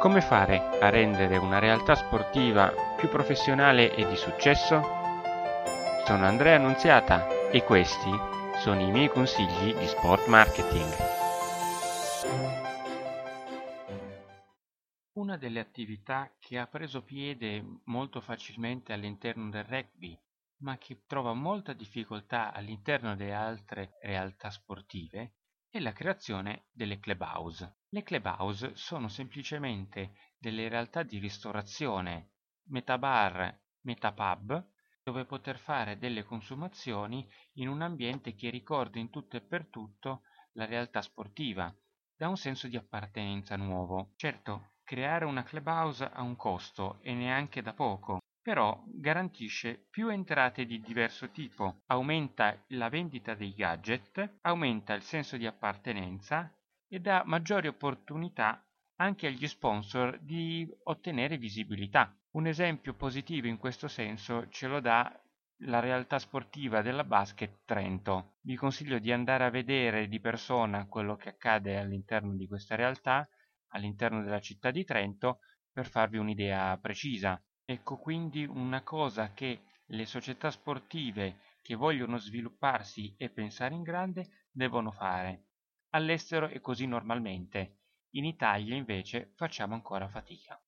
Come fare a rendere una realtà sportiva più professionale e di successo? Sono Andrea Annunziata e questi sono i miei consigli di sport marketing. Una delle attività che ha preso piede molto facilmente all'interno del rugby, ma che trova molta difficoltà all'interno delle altre realtà sportive, è la creazione delle clubhouse. Le clubhouse sono semplicemente delle realtà di ristorazione, metà bar, metà pub, dove poter fare delle consumazioni in un ambiente che ricorda in tutto e per tutto la realtà sportiva, da un senso di appartenenza nuovo. Certo, creare una clubhouse ha un costo e neanche da poco, però garantisce più entrate di diverso tipo, aumenta la vendita dei gadget, aumenta il senso di appartenenza e dà maggiori opportunità anche agli sponsor di ottenere visibilità. Un esempio positivo in questo senso ce lo dà la realtà sportiva della basket Trento. Vi consiglio di andare a vedere di persona quello che accade all'interno di questa realtà, all'interno della città di Trento, per farvi un'idea precisa. Ecco quindi una cosa che le società sportive che vogliono svilupparsi e pensare in grande devono fare. All'estero è così normalmente, in Italia invece facciamo ancora fatica.